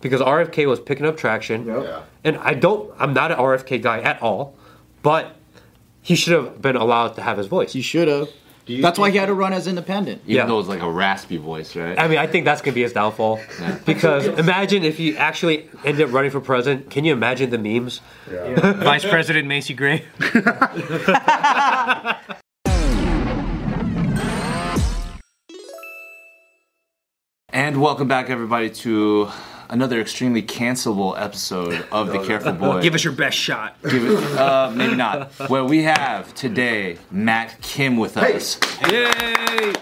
because RFK was picking up traction. Yeah. And I don't, I'm not an RFK guy at all, but he should have been allowed to have his voice. He should have. That's why he had to run as independent. Even Yeah. though it's like a raspy voice, right? I mean, I think that's gonna be his downfall. Because imagine if you actually ended up running for president. Can you imagine the memes? Vice President Macy Gray. And welcome back, everybody, to another extremely cancelable episode of The Careful Boy. Give us your best shot. Give it, uh, maybe not. Where we have today Matt Kim with us. Yay!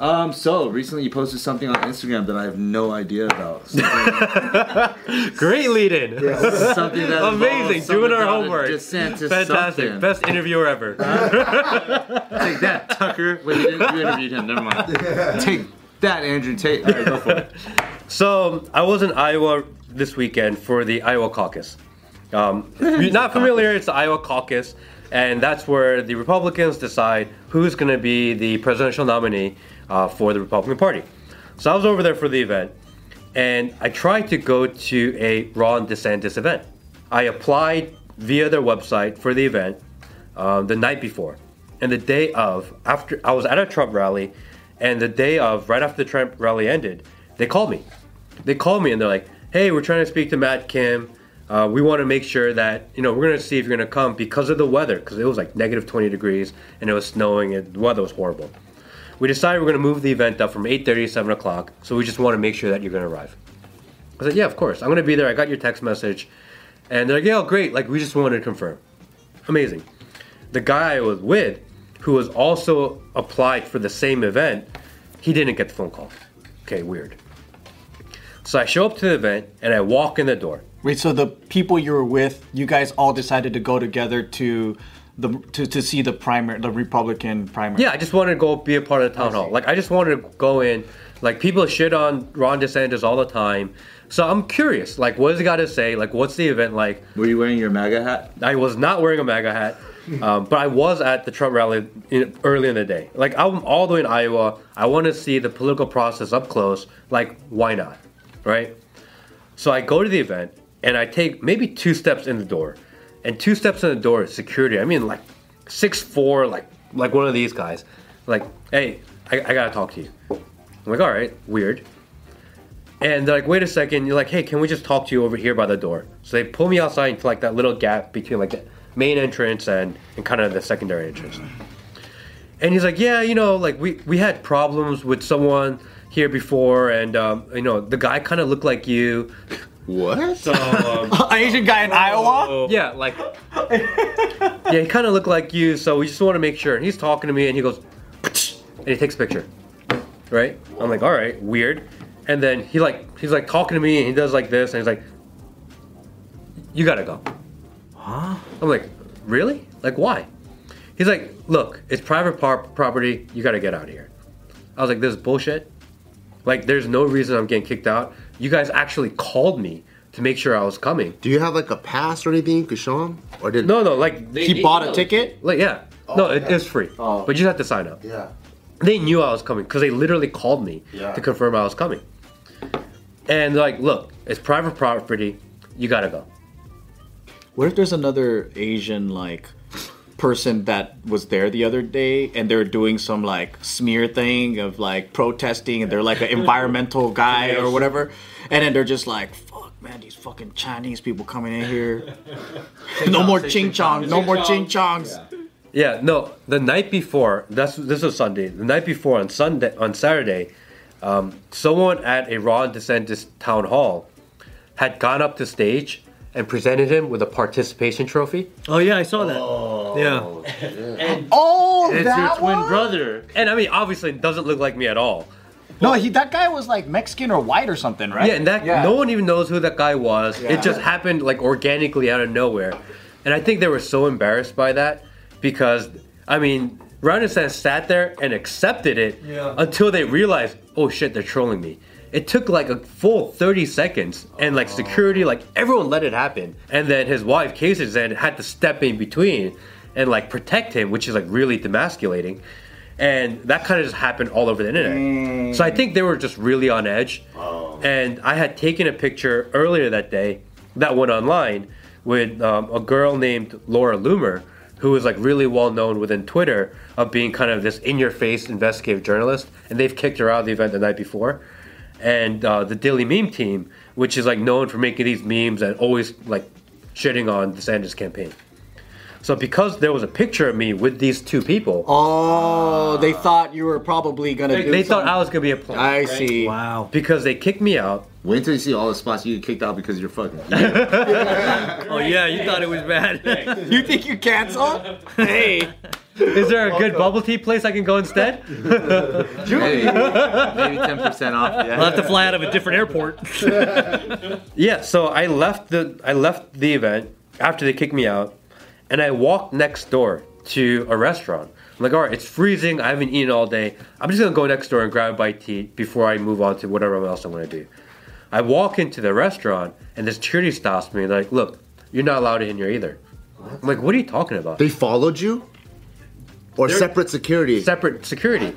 Um, so recently you posted something on Instagram that I have no idea about. Great lead in. something that Amazing. involves Doing something our about a homework. Descent to Fantastic. something. Best interviewer ever. Take that, Tucker. Wait, you, didn't, you interviewed him. Never mind. Take that, Andrew Tate. All right, go for it. So I was in Iowa this weekend for the Iowa caucus. Um, if you're not familiar, it's the Iowa caucus, and that's where the Republicans decide who's going to be the presidential nominee uh, for the Republican Party. So I was over there for the event, and I tried to go to a Ron DeSantis event. I applied via their website for the event um, the night before, and the day of, after I was at a Trump rally, and the day of, right after the Trump rally ended, they called me. They called me and they're like, "Hey, we're trying to speak to Matt Kim. Uh, we want to make sure that you know we're going to see if you're going to come because of the weather, because it was like negative 20 degrees and it was snowing and the weather was horrible. We decided we're going to move the event up from 8:30 to 7 o'clock, so we just want to make sure that you're going to arrive." I said, "Yeah, of course. I'm going to be there. I got your text message." And they're like, "Yeah, great. Like we just wanted to confirm." Amazing. The guy I was with, who was also applied for the same event, he didn't get the phone call. Okay, weird. So I show up to the event and I walk in the door. Wait, so the people you were with, you guys all decided to go together to the to, to see the primary, the Republican primary. Yeah, I just wanted to go be a part of the town hall. Like I just wanted to go in. Like people shit on Ron DeSantis all the time. So I'm curious. Like, what does he got to say? Like, what's the event like? Were you wearing your MAGA hat? I was not wearing a MAGA hat, um, but I was at the Trump rally in, early in the day. Like I'm all the way in Iowa. I want to see the political process up close. Like why not, right? So I go to the event and I take maybe two steps in the door, and two steps in the door is security. I mean like six four, like like one of these guys. Like hey, I, I gotta talk to you. I'm like all right, weird. And they're like, wait a second. You're like, hey, can we just talk to you over here by the door? So they pull me outside into like that little gap between like main entrance and, and kind of the secondary entrance. And he's like, yeah, you know, like we, we had problems with someone here before, and um, you know, the guy kind of looked like you. What? So um, An Asian guy in Iowa. yeah, like yeah, he kind of looked like you. So we just want to make sure. And he's talking to me, and he goes, and he takes a picture. Right? I'm like, all right, weird. And then he like he's like talking to me, and he does like this, and he's like, you gotta go. Huh? I'm like, really? Like why? He's like, look, it's private par- property. You gotta get out of here. I was like, this is bullshit. Like, there's no reason I'm getting kicked out. You guys actually called me to make sure I was coming. Do you have like a pass or anything you could show him? Or did No, no, like He bought a ticket. Like yeah, oh, no, it, it's free, Oh. but you have to sign up. Yeah. They knew I was coming because they literally called me Yeah. to confirm I was coming. And they're like, look, it's private property. You gotta go. What if there's another Asian like person that was there the other day and they're doing some like smear thing of like protesting and they're like an environmental guy or whatever, and then they're just like, "Fuck, man, these fucking Chinese people coming in here. no more ching chongs. No more ching chongs." Yeah, no. The night before, that's this was Sunday. The night before on Sunday, on Saturday, um, someone at a Ron DeSantis town hall had gone up to stage and presented him with a participation trophy. Oh yeah, I saw that. Oh, Yeah. and Oh, It's that your twin one? brother. And I mean, obviously, it doesn't look like me at all. No, he that guy was like Mexican or white or something, right? Yeah, and that no one even knows who that guy was. Yeah. It just happened like organically out of nowhere, and I think they were so embarrassed by that because I mean, Ron DeSantis sat there and accepted it until they realized, oh shit, they're trolling me. It took like a full 30 seconds, and like security, like everyone let it happen, and then his wife, Casey, then had to step in between and like protect him, which is like really demasculating. and that kind of just happened all over the internet. So I think they were just really on edge. And I had taken a picture earlier that day that went online with um, a girl named Laura Loomer, who was like really well known within Twitter of being kind of this in-your-face investigative journalist, and they've kicked her out of the event the night before. And uh, the Dilley Meme team, which is like known for making these memes and always like shitting on DeSantis campaign. So because there was a picture of me with these two people, Oh, they thought you were probably gonna. do they thought. I was gonna be a plant. I see. Wow. because they kicked me out. Wait until you see all the spots you get kicked out because you're fucking. Oh yeah, you thought it was bad. You think you canceled? hey, Is there a good bubble tea place I can go instead? Maybe, maybe 10% off. Yeah. I'll have to fly out of a different airport. Yeah, so I left the I left the event after they kicked me out, and I walked next door to a restaurant. I'm like, all right, it's freezing. I haven't eaten all day. I'm just gonna go next door and grab a bite to eat before I move on to whatever else I'm gonna do. I walk into the restaurant, and the security stops me. They're like, look, you're not allowed in here either. I'm like, what are you talking about? they followed you, or separate security. Separate security.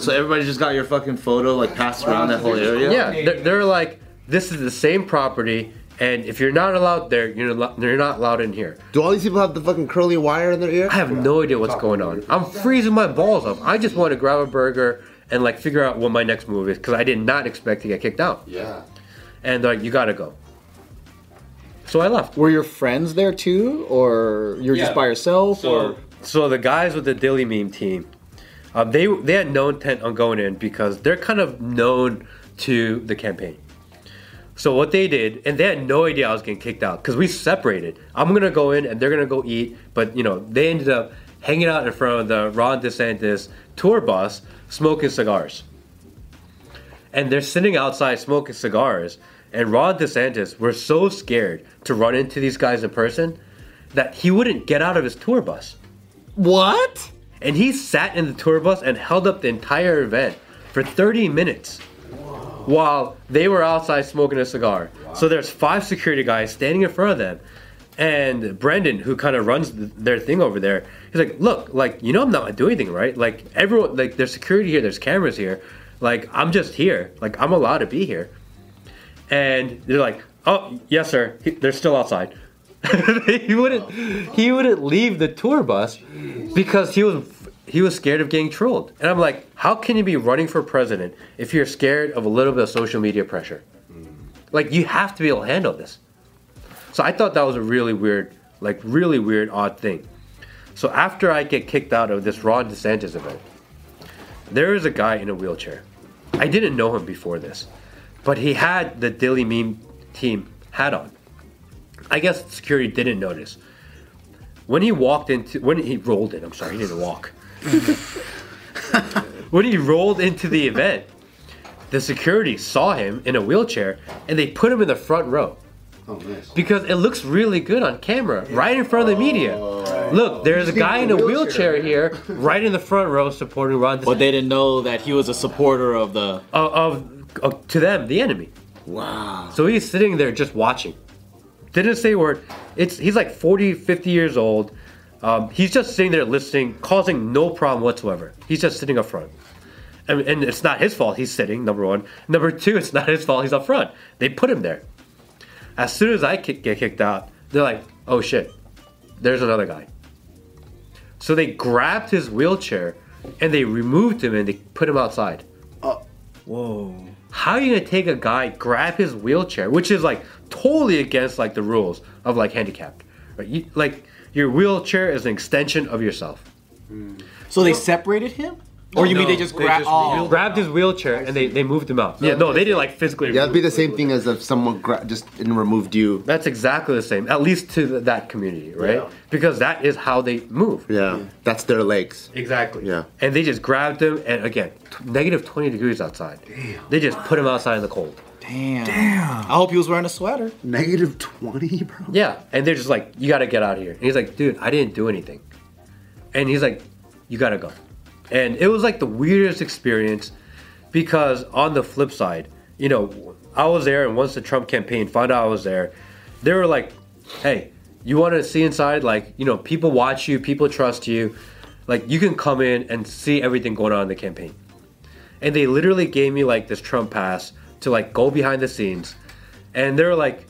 So everybody just got your fucking photo like passed around that whole area? Yeah, they're, they're like, this is the same property, and if you're not allowed there, you're not, you're not allowed in here. Do all these people have the fucking curly wire in their ear? I have no idea what's going on. I'm freezing my balls off. I just want to grab a burger and like figure out what my next move is because I did not expect to get kicked out. Yeah. And they're like, you gotta go. So I left. were your friends there too, or you're Yeah. just by yourself, or? So the guys with the Dilley Meme team, um, they they had no intent on going in because they're kind of known to the campaign. So what they did, and they had no idea I was getting kicked out because we separated. I'm gonna go in and they're gonna go eat, but you know they ended up hanging out in front of the Ron DeSantis tour bus smoking cigars. And they're sitting outside smoking cigars, and Ron DeSantis were so scared to run into these guys in person that he wouldn't get out of his tour bus. What? And he sat in the tour bus and held up the entire event for 30 minutes while they were outside smoking a cigar. So there's five security guys standing in front of them. And Brenden, who kind of runs their thing over there, he's like, "Look, like you know, I'm not doing anything, right? Like everyone, like there's security here, there's cameras here. Like I'm just here. Like I'm allowed to be here." And they're like, "Oh, yes, sir. He, they're still outside." he wouldn't. He wouldn't leave the tour bus because he was he was scared of getting trolled. And I'm like, how can you be running for president if you're scared of a little bit of social media pressure? Like you have to be able to handle this. So I thought that was a really weird, like really weird, odd thing. So after I get kicked out of this Ron DeSantis event, there is a guy in a wheelchair. I didn't know him before this, but he had the Dilley Meme team hat on. I guess security didn't notice. When he walked into, when he rolled in, I'm sorry, he didn't walk. when he rolled into the event, the security saw him in a wheelchair and they put him in the front row Oh, nice. because it looks really good on camera, right in front of the media. Look, there's a guy in a wheelchair here, right in the front row, supporting Ron DeSantis. But they didn't know that he was a supporter of the. of, of, of to them the enemy. Wow. So he's sitting there just watching. Didn't say a word. It's he's like 40, 50 years old. Um, he's just sitting there listening, causing no problem whatsoever. He's just sitting up front. And, and it's not his fault he's sitting, number one. Number two, it's not his fault he's up front. They put him there. As soon as I kick, get kicked out, they're like, oh shit, there's another guy. So they grabbed his wheelchair and they removed him and they put him outside. Oh, whoa. How are you gonna take a guy, grab his wheelchair, which is like totally against like the rules of like handicapped, right? You, like your wheelchair is an extension of yourself. So they separated him, or you mean they just grabbed? Oh, grabbed his wheelchair and they, they moved him out. Yeah, no, they didn't like physically. Yeah, it'd be the same thing as if someone gra- just and removed you. That's exactly the same, at least to the, that community, right? Yeah. Because that is how they move. Yeah, that's their legs. Exactly. Yeah. And they just grabbed him, and again, t- negative 20 degrees outside. They just put him outside in the cold. Damn! Damn! I hope he was wearing a sweater. Negative 20, bro. Yeah, and they're just like, "You got to get out of here." And he's like, "Dude, I didn't do anything." And he's like, "You got to go." And it was like the weirdest experience because on the flip side, you know, I was there, and once the Trump campaign found out I was there, they were like, "Hey, you want to see inside? Like, you know, people watch you, people trust you. like you can come in and see everything going on in the campaign. And they literally gave me like this Trump pass to like go behind the scenes. And they're like,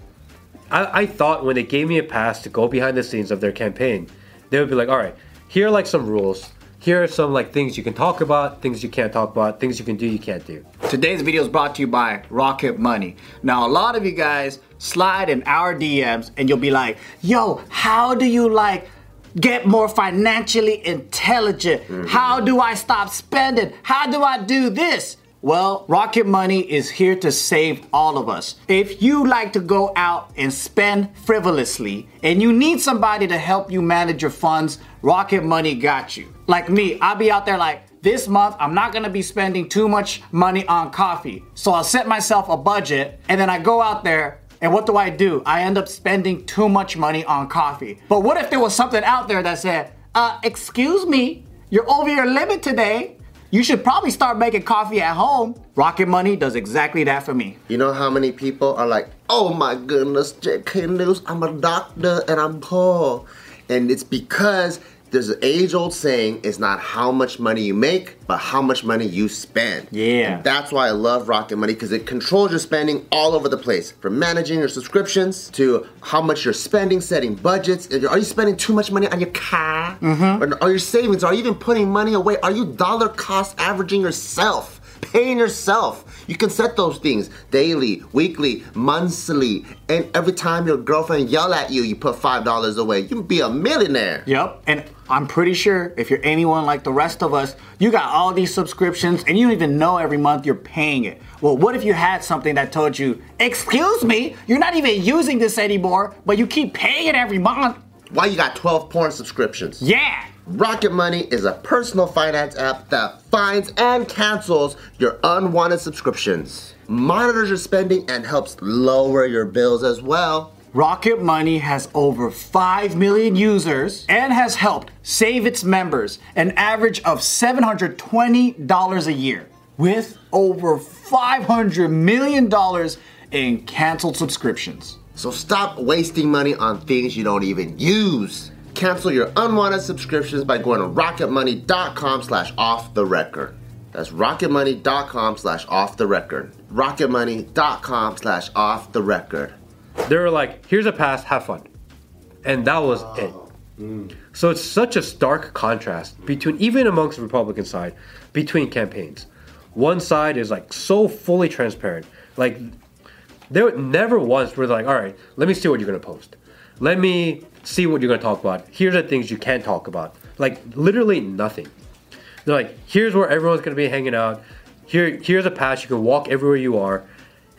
I, I thought when they gave me a pass to go behind the scenes of their campaign, they would be like, all right, here are like some rules. Here are some like things you can talk about, things you can't talk about, things you can do, you can't do. Today's video is brought to you by Rocket Money. Now, a lot of you guys slide in our DMs and you'll be like, yo, how do you like get more financially intelligent? Mm-hmm. How do I stop spending? How do I do this? Well, Rocket Money is here to save all of us. If you like to go out and spend frivolously and you need somebody to help you manage your funds, Rocket Money got you. Like me, I'll be out there like, this month I'm not gonna be spending too much money on coffee. So I'll set myself a budget and then I go out there and what do I do? I end up spending too much money on coffee. But what if there was something out there that said, uh, excuse me, you're over your limit today. You should probably start making coffee at home. Rocket Money does exactly that for me. You know how many people are like, oh my goodness, JK News, I'm a doctor and I'm poor. And it's because there's an age old saying it's not how much money you make, but how much money you spend. Yeah. And that's why I love Rocket Money because it controls your spending all over the place. From managing your subscriptions to how much you're spending, setting budgets. Are you spending too much money on your car? Mm-hmm. Or are your savings? Are you even putting money away? Are you dollar cost averaging yourself? Paying yourself. You can set those things daily, weekly, monthly, and every time your girlfriend yell at you, you put five dollars away. You can be a millionaire. Yep. And I'm pretty sure if you're anyone like the rest of us, you got all these subscriptions and you don't even know every month you're paying it. Well, what if you had something that told you, excuse me, you're not even using this anymore, but you keep paying it every month? Why you got 12 porn subscriptions? Yeah. Rocket Money is a personal finance app that finds and cancels your unwanted subscriptions, monitors your spending, and helps lower your bills as well. Rocket Money has over 5 million users and has helped save its members an average of $720 a year with over $500 million in canceled subscriptions. So stop wasting money on things you don't even use. Cancel your unwanted subscriptions by going to rocketmoney.com slash off the record. That's rocketmoney.com slash off the record. Rocketmoney.com slash off the record. They were like, here's a pass, have fun. And that was it. Mm. So it's such a stark contrast between, even amongst the Republican side, between campaigns. One side is like so fully transparent. Like, there never once were they like, all right, let me see what you're gonna post. Let me see what you're gonna talk about. Here's the things you can't talk about. Like, literally nothing. They're like, here's where everyone's gonna be hanging out. Here, here's a pass. You can walk everywhere you are.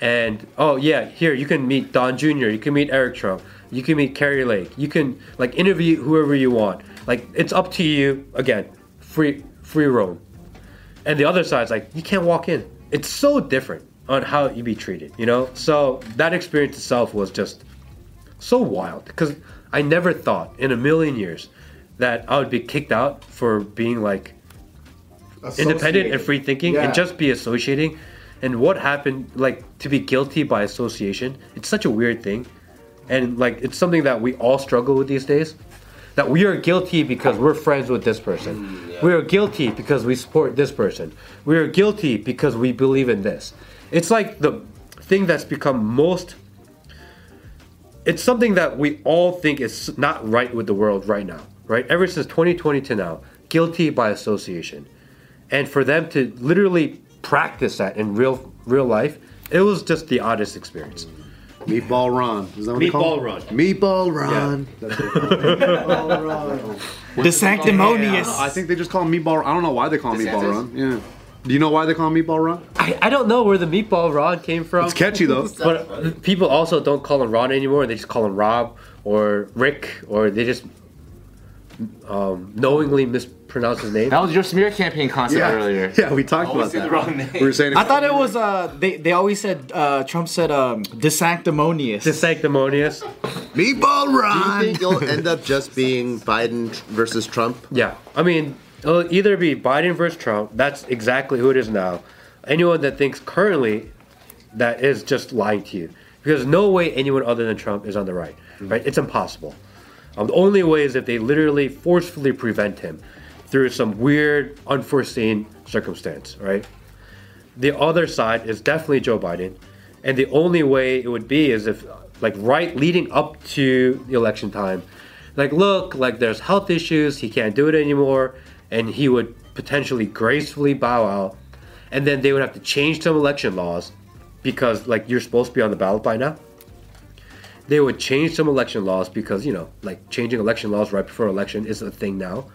And oh yeah, here you can meet Don Jr. You can meet Eric Trump. You can meet Kari Lake. You can like interview whoever you want. Like it's up to you. Again, free free roam. And the other side's like you can't walk in. It's so different on how you be treated. You know. So that experience itself was just so wild because I never thought in a million years that I would be kicked out for being like independent and free thinking Yeah. and just be associating. And what happened like to be guilty by association it's such a weird thing. And like it's something that we all struggle with these days. That we are guilty because we're friends with this person. Mm, we are guilty because we support this person. We are guilty because we believe in this. It's like the thing that's become most it's something that we all think is not right with the world right now, right? Ever since 2020 to now, guilty by association. And for them to literally practice that in real real life, it was just the oddest experience. Meatball Ron. Is that what they call Meatball it? Ron. Meatball Ron. That's what they call it. Meatball Ron. DeSanctimonious. I think they just call him Meatball. I don't know why they call him Meatball Ron. Yeah. Do you know why they call him Meatball Ron? I, I don't know where the meatball Ron came from. It's catchy though. But people also don't call him Ron anymore. They just call him Rob or Rick, or they just um, knowingly mispronounce his name. That was your smear campaign concept Yeah. earlier. Yeah, we talked Always about that. the wrong name. We were saying I thought it was uh they, they always said uh Trump said um DeSanctimonious. The sanctimonious. Meatball Do you think you'll end up just being Biden versus Trump? Yeah, I mean, it'll either be Biden versus Trump. That's exactly who it is now. Anyone that thinks currently that is just lying to you, because no way anyone other than Trump is on the right. Right? It's impossible. Um, the only way is if they literally forcefully prevent him through some weird, unforeseen circumstance, right? The other side is definitely Joe Biden, and the only way it would be is if, like, right leading up to the election time, like, look, like, there's health issues, he can't do it anymore, and he would potentially gracefully bow out, and then they would have to change some election laws because, like, you're supposed to be on the ballot by now they would change some election laws because you know like changing election laws right before election is a thing now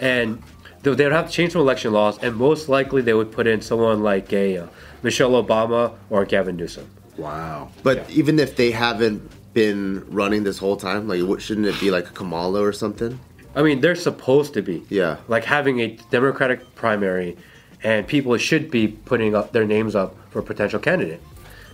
and they would have to change some election laws and most likely they would put in someone like a uh, michelle obama or gavin newsom Wow. But even if they haven't been running this whole time, like, shouldn't it be like Kamala or something? I mean they're supposed to be Yeah. like having a democratic primary and people should be putting up their names up for a potential candidate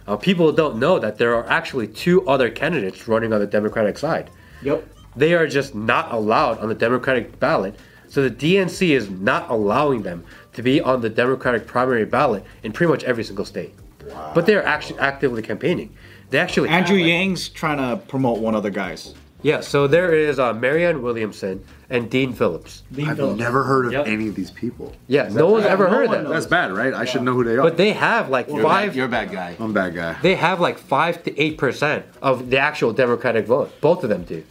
uh, people don't know that there are actually two other candidates running on the democratic side Yep. they are just not allowed on the Democratic ballot. So the DNC is not allowing them to be on the Democratic primary ballot in pretty much every single state. Wow. But they are actually actively campaigning. They actually Andrew have, like- Yang's trying to promote one other guys. Yeah, so there is uh, Marianne Williamson and Dean Phillips. I've never heard of Yep. any of these people. Yeah, no one's ever no heard one of them. That's bad, right? I should know who they are. But they have like You're, five. bad, you're a bad guy. I'm a bad guy. they have like five to eight percent of the actual Democratic vote. Both of them do.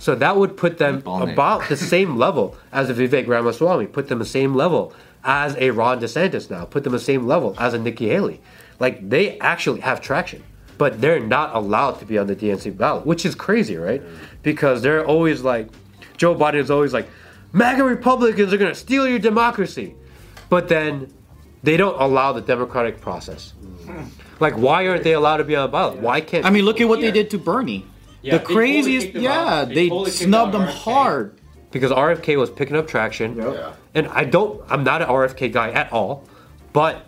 So that would put them Ball about the same level as a Vivek Ramaswamy. Put them the same level as a Ron DeSantis now. Put them the same level as a Nikki Haley. Like they actually have traction, but they're not allowed to be on the DNC ballot, which is crazy, right? Because they're always like, Joe Biden is always like, MAGA Republicans are gonna steal your democracy, but then they don't allow the democratic process. Like, why aren't they allowed to be on the ballot? Why can't? I mean, look at what they did to Bernie. Yeah, the they totally craziest, yeah. They they, totally snubbed out him hard. because RFK was picking up traction. Yeah. And I don't, I'm not an RFK guy at all, but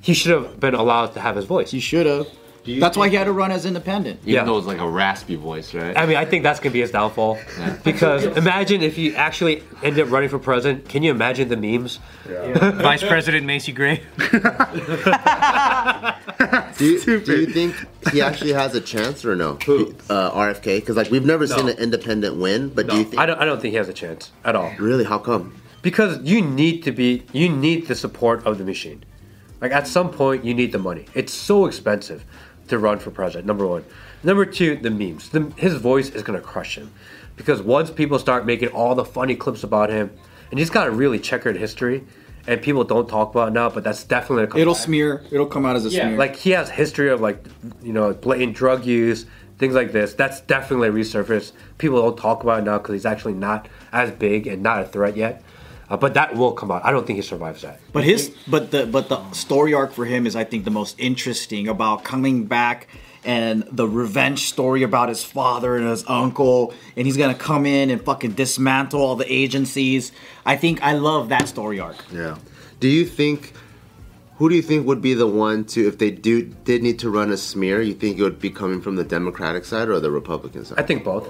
he should have been allowed to have his voice. He should have. You That's why he had to run as independent. Even Yeah. though it's like a raspy voice, right? I mean, I think that's gonna be his downfall. Yeah. Because imagine if you actually end up running for president. Can you imagine the memes? Yeah. Vice President Macy Gray. Do you, do you think he actually has a chance or no? Who? Uh, RFK? Because like we've never seen an independent win, but do you think I don't, I don't think he has a chance at all. really? How come? Because you need to be, you need the support of the machine. Like at some point, you need the money. It's so expensive to run for president. Number one. Number two, the memes. The, his voice is gonna crush him, because once people start making all the funny clips about him, and he's got a really checkered history, and people don't talk about it now, but that's definitely gonna It'll back. smear. It'll come out as a Yeah, smear. like he has history of like, you know, blatant drug use, things like this. That's definitely resurfaced. People don't talk about it now because he's actually not as big and not a threat yet. Uh, but that will come out. I don't think he survives that. But his, but the, but the story arc for him is, I think, the most interesting about coming back and the revenge story about his father and his uncle, and he's gonna come in and fucking dismantle all the agencies. I think I love that story arc. Yeah. Do you think? Who do you think would be the one to, if they do did need to run a smear? You think it would be coming from the Democratic side or the Republican side? I think both.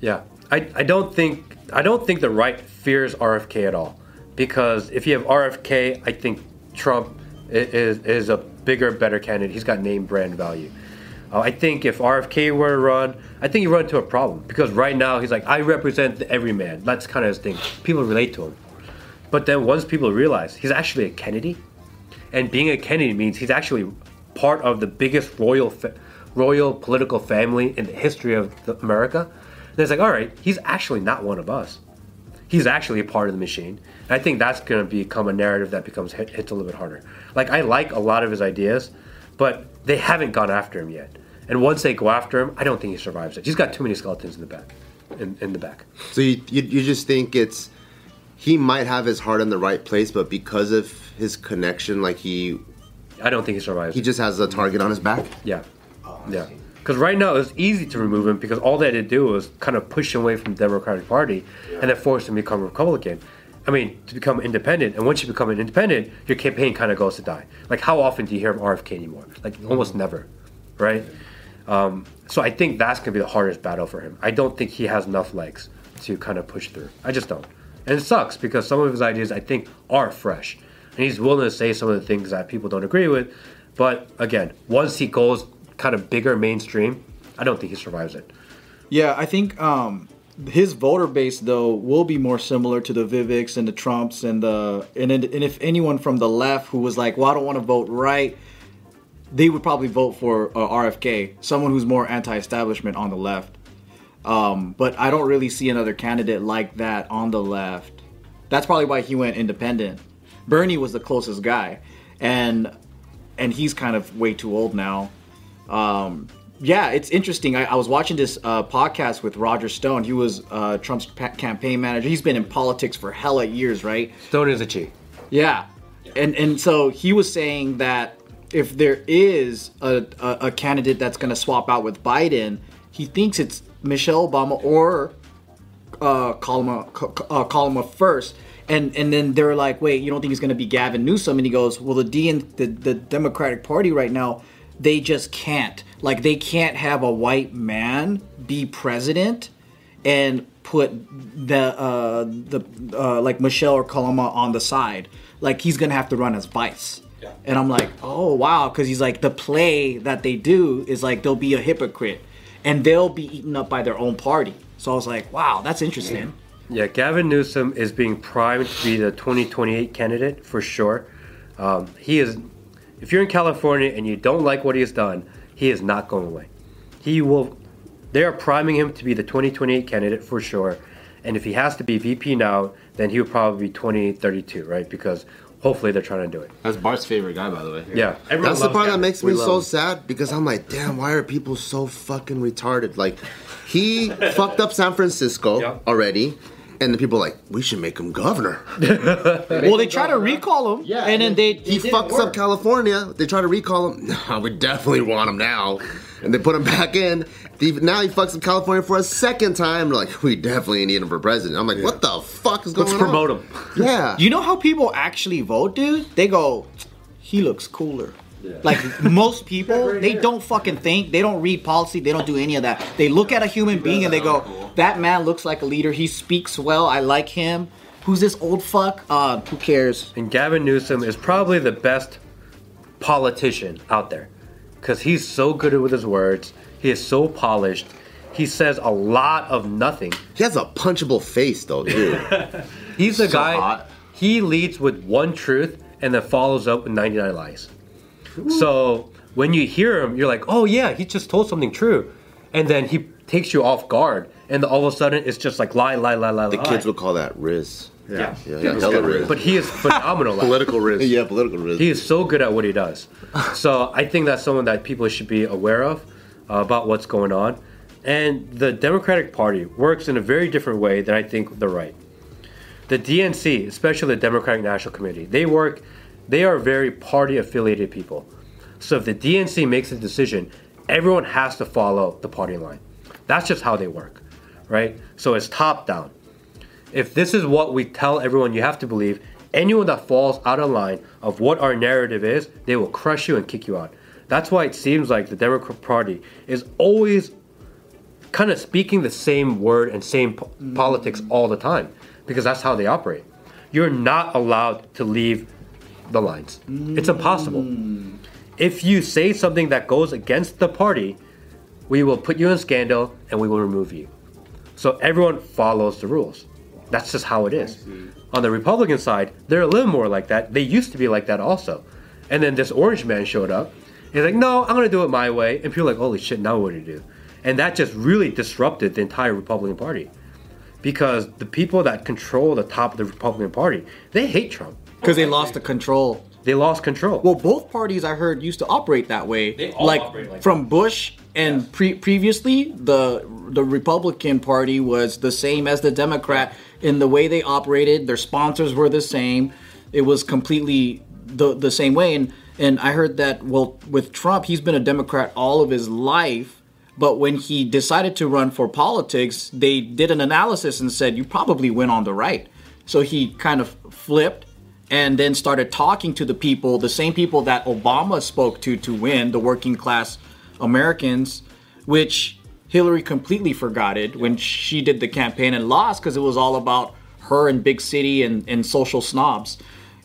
Yeah, I, I don't think I don't think the right fears RFK at all, because if you have RFK, I think Trump is is a bigger, better candidate. He's got name brand value. Uh, I think if RFK were to run, I think he'd run into a problem because right now he's like I represent the everyman. That's kind of his thing. People relate to him, but then once people realize he's actually a Kennedy, and being a Kennedy means he's actually part of the biggest royal fa- royal political family in the history of the- America. And it's like, all right, he's actually not one of us. He's actually a part of the machine. And I think that's going to become a narrative that becomes hit, hits a little bit harder. Like I like a lot of his ideas, but they haven't gone after him yet. And once they go after him, I don't think he survives it. He's got too many skeletons in the back. In, in the back. So you, you you just think it's he might have his heart in the right place, but because of his connection, like he I don't think he survives. he just has a target on his back. Yeah. Oh, yeah. Because right now it's easy to remove him because all they had to do was kind of push him away from the Democratic Party and then force him to become a Republican. I mean, to become independent. And once you become an independent, your campaign kind of goes to die. Like, how often do you hear of RFK anymore? Like, almost never, right? Um, so I think that's going to be the hardest battle for him. I don't think he has enough legs to kind of push through. I just don't. And it sucks because some of his ideas, I think, are fresh. And he's willing to say some of the things that people don't agree with. But again, once he goes kind of bigger mainstream, I don't think he survives it. Yeah, I think um, his voter base though will be more similar to the Viveks and the Trumps and the and and if anyone from the left who was like, well, I don't want to vote right, they would probably vote for uh, RFK, someone who's more anti-establishment on the left. Um, but I don't really see another candidate like that on the left. That's probably why he went independent. Bernie was the closest guy, and and he's kind of way too old now. Um, yeah, it's interesting. I, I was watching this uh, podcast with Roger Stone. He was uh, Trump's pa- campaign manager. He's been in politics for hella years, right? Stone is a chi. Yeah, and and so he was saying that if there is a a, a candidate that's going to swap out with Biden, he thinks it's Michelle Obama or uh, Kalama uh, Kalama first. And and then they're like, wait, you don't think it's going to be Gavin Newsom? And he goes, well, the DN, the the Democratic Party right now, they just can't. Like they can't have a white man be president and put the uh, the uh, like Michelle or Kalama on the side. Like he's gonna have to run as vice. Yeah. And I'm like, oh wow, because he's like the play that they do is like they'll be a hypocrite, and they'll be eaten up by their own party. So I was like, wow, that's interesting. Yeah, Gavin Newsom is being primed to be the 2028 candidate for sure. Um, he is, if you're in California and you don't like what he has done, he is not going away. He will, they are priming him to be the 2028 candidate for sure. And if he has to be VP now, then he would probably be 2032, right? Because hopefully they're trying to do it. That's Bart's favorite guy, by the way. Yeah, everyone That's the loves part that makes me so him. sad because I'm like, damn, why are people so fucking retarded? Like, he fucked up San Francisco Yeah. already, and the people are like, we should make him governor. Well, they try to recall him, Yeah, and then they he fucks work. up California. They try to recall him. No, we definitely want him now, and they put him back in. Now he fucks up California for a second time. They're like, we definitely need him for president. I'm like, what the fuck is going Let's on? promote him. Yeah, You know how people actually vote, dude? They go, he looks cooler. Like most people, they don't fucking think, they don't read policy, they don't do any of that. They look at a human being and they go, that man looks like a leader. He speaks well. I like him. Who's this old fuck? Uh, who cares? And Gavin Newsom is probably the best politician out there because he's so good with his words. He is so polished. He says a lot of nothing. he has a punchable face though, dude. He's the So guy. hot. He leads with one truth and then follows up with 99 lies. So when you hear him, you're like, oh yeah, he just told something true, and then he takes you off guard, and all of a sudden it's just like lie, lie, lie, lie, the lie. kids would call that Riz. yeah. Yeah, yeah, hella Riz. But he is phenomenal. at it. Political risk. yeah, political Riz. He is so good at what he does. So I think that's someone that people should be aware of uh, about what's going on. And the Democratic Party works in a very different way than I think the right. The DNC, especially the Democratic National Committee, they work, they are very party affiliated people. So if the DNC makes a decision, everyone has to follow the party line. That's just how they work, right? So it's top down if this is what we tell everyone you have to believe, anyone that falls out of line of what our narrative is, they will crush you and kick you out. That's why it seems like the Democrat Party is always kind of speaking the same word and same po- mm-hmm. politics all the time because that's how they operate. You're not allowed to leave the lines. It's impossible. If you say something that goes against the party, we will put you in scandal and we will remove you. So everyone follows the rules. That's just how it is. On the Republican side, they're a little more like that. They used to be like that also. And then this orange man showed up. He's like, no, I'm going to do it my way. And people are like, holy shit, now what do you do? And that just really disrupted the entire Republican Party. Because the people that control the top of the Republican Party, they hate Trump. Because they lost the control. They lost control. Well, both parties I heard used to operate that way. like from Bush and pre- previously, the the Republican Party was the same as the Democrat in the way they operated. Their sponsors were the same. It was completely the the same way. And and I heard that well, with Trump, he's been a Democrat all of his life. But when he decided to run for politics, they did an analysis and said you probably went on the right. So he kind of flipped and then started talking to the people, the same people that Obama spoke to to win, the working class Americans, which Hillary completely forgot it when she did the campaign and lost because it was all about her and big city and, and social snobs.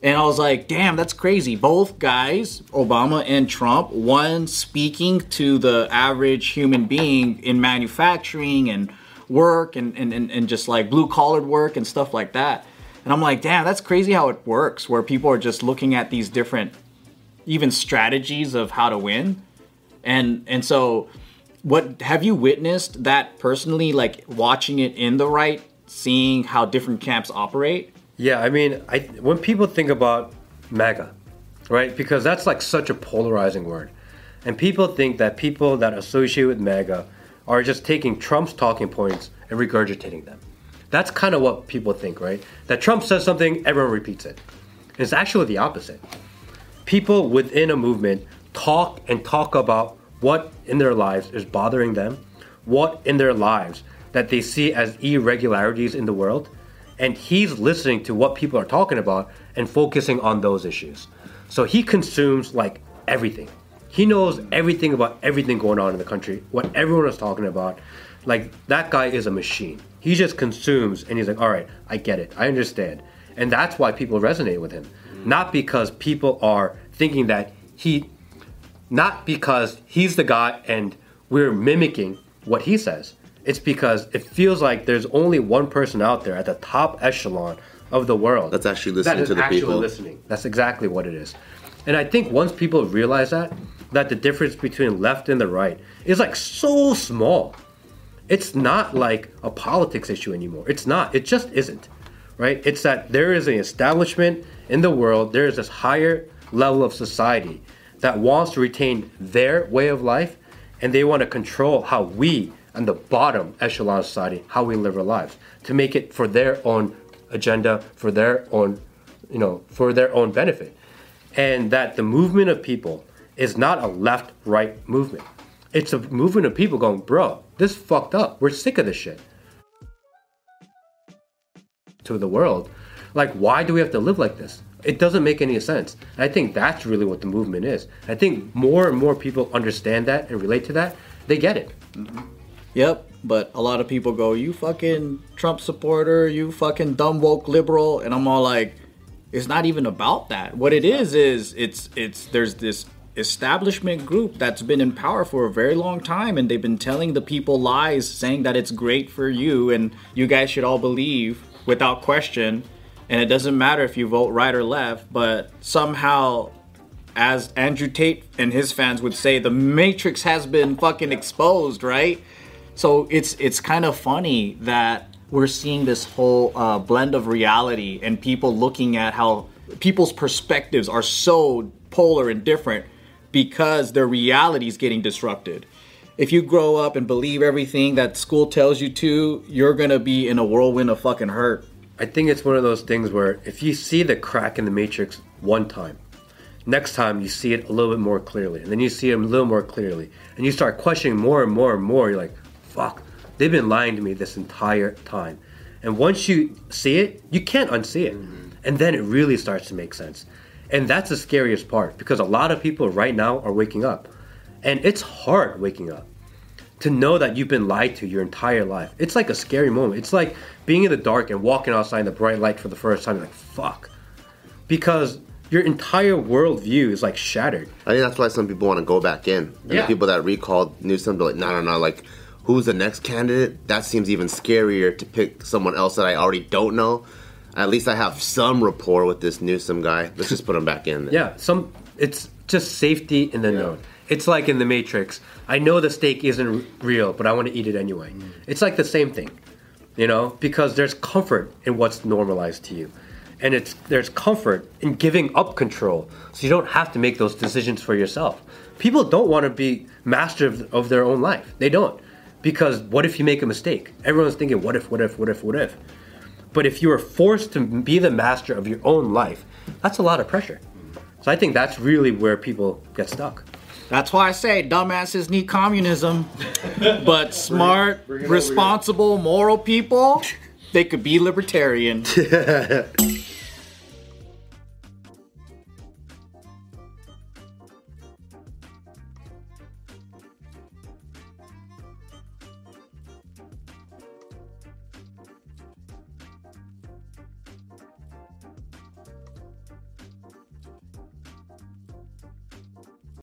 And I was like, damn, that's crazy. Both guys, Obama and Trump, one speaking to the average human being in manufacturing and work and, and, and, and just like blue collared work and stuff like that. And I'm like, damn, that's crazy how it works, where people are just looking at these different even strategies of how to win. And and so what have you witnessed that personally, like watching it in the right, seeing how different camps operate? Yeah, I mean, I when people think about MAGA, right? Because that's like such a polarizing word. And people think that people that associate with MAGA are just taking Trump's talking points and regurgitating them. That's kind of what people think, right? That Trump says something, everyone repeats it. And it's actually the opposite. People within a movement talk and talk about what in their lives is bothering them, what in their lives that they see as irregularities in the world, and he's listening to what people are talking about and focusing on those issues. So he consumes like everything. He knows everything about everything going on in the country, what everyone is talking about. Like that guy is a machine. He just consumes and he's like, all right, I get it, I understand. And that's why people resonate with him. Not because people are thinking that he, not because he's the guy and we're mimicking what he says. It's because it feels like there's only one person out there at the top echelon of the world That's actually listening is to the actually people. listening. That's exactly what it is. And I think once people realize that, that the difference between left and the right is like so small. It's not like a politics issue anymore. It's not. It just isn't. Right? It's that there is an establishment in the world, there is this higher level of society that wants to retain their way of life and they want to control how we on the bottom echelon of society how we live our lives to make it for their own agenda for their own you know for their own benefit and that the movement of people is not a left right movement it's a movement of people going bro this fucked up. We're sick of this shit. To the world. Like why do we have to live like this? It doesn't make any sense. And i think that's really what the movement is. I think more and more people understand that and relate to that. They get it. Yep, but a lot of people go, "You fucking Trump supporter, you fucking dumb woke liberal," and I'm all like, "It's not even about that. What it is is it's it's there's this establishment group that's been in power for a very long time, and they've been telling the people lies, saying that it's great for you, and you guys should all believe without question." And it doesn't matter if you vote right or left, but somehow as Andrew Tate and his fans would say, the Matrix has been fucking exposed, right? So it's it's kind of funny that we're seeing this whole uh, blend of reality and people looking at how people's perspectives are so polar and different because their reality is getting disrupted. If you grow up and believe everything that school tells you to, you're gonna be in a whirlwind of fucking hurt. I think it's one of those things where if you see the crack in the matrix one time, next time you see it a little bit more clearly, and then you see it a little more clearly, and you start questioning more and more and more. You're like, fuck, they've been lying to me this entire time. And once you see it, you can't unsee it. Mm-hmm. And then it really starts to make sense. And that's the scariest part because a lot of people right now are waking up. And it's hard waking up to know that you've been lied to your entire life. It's like a scary moment. It's like being in the dark and walking outside in the bright light for the first time. You're like, fuck. Because your entire worldview is like shattered. I think that's why some people want to go back in. And Yeah. the people that recalled Newsom, they're like, no, no, no, like, who's the next candidate? That seems even scarier to pick someone else that I already don't know. At least I have some rapport with this Newsom guy. Let's just put him back in. There. Yeah, some it's just safety in the known. It's like in the Matrix. I know the steak isn't real, but I want to eat it anyway. Mm. It's like the same thing, you know, because there's comfort in what's normalized to you. And it's there's comfort in giving up control so you don't have to make those decisions for yourself. People don't want to be master of, of their own life. They don't. Because what if you make a mistake? Everyone's thinking what if, what if, what if, what if? But if you are forced to be the master of your own life, that's a lot of pressure. So I think that's really where people get stuck. That's why I say dumbasses need communism. but smart, responsible, moral people, they could be libertarian.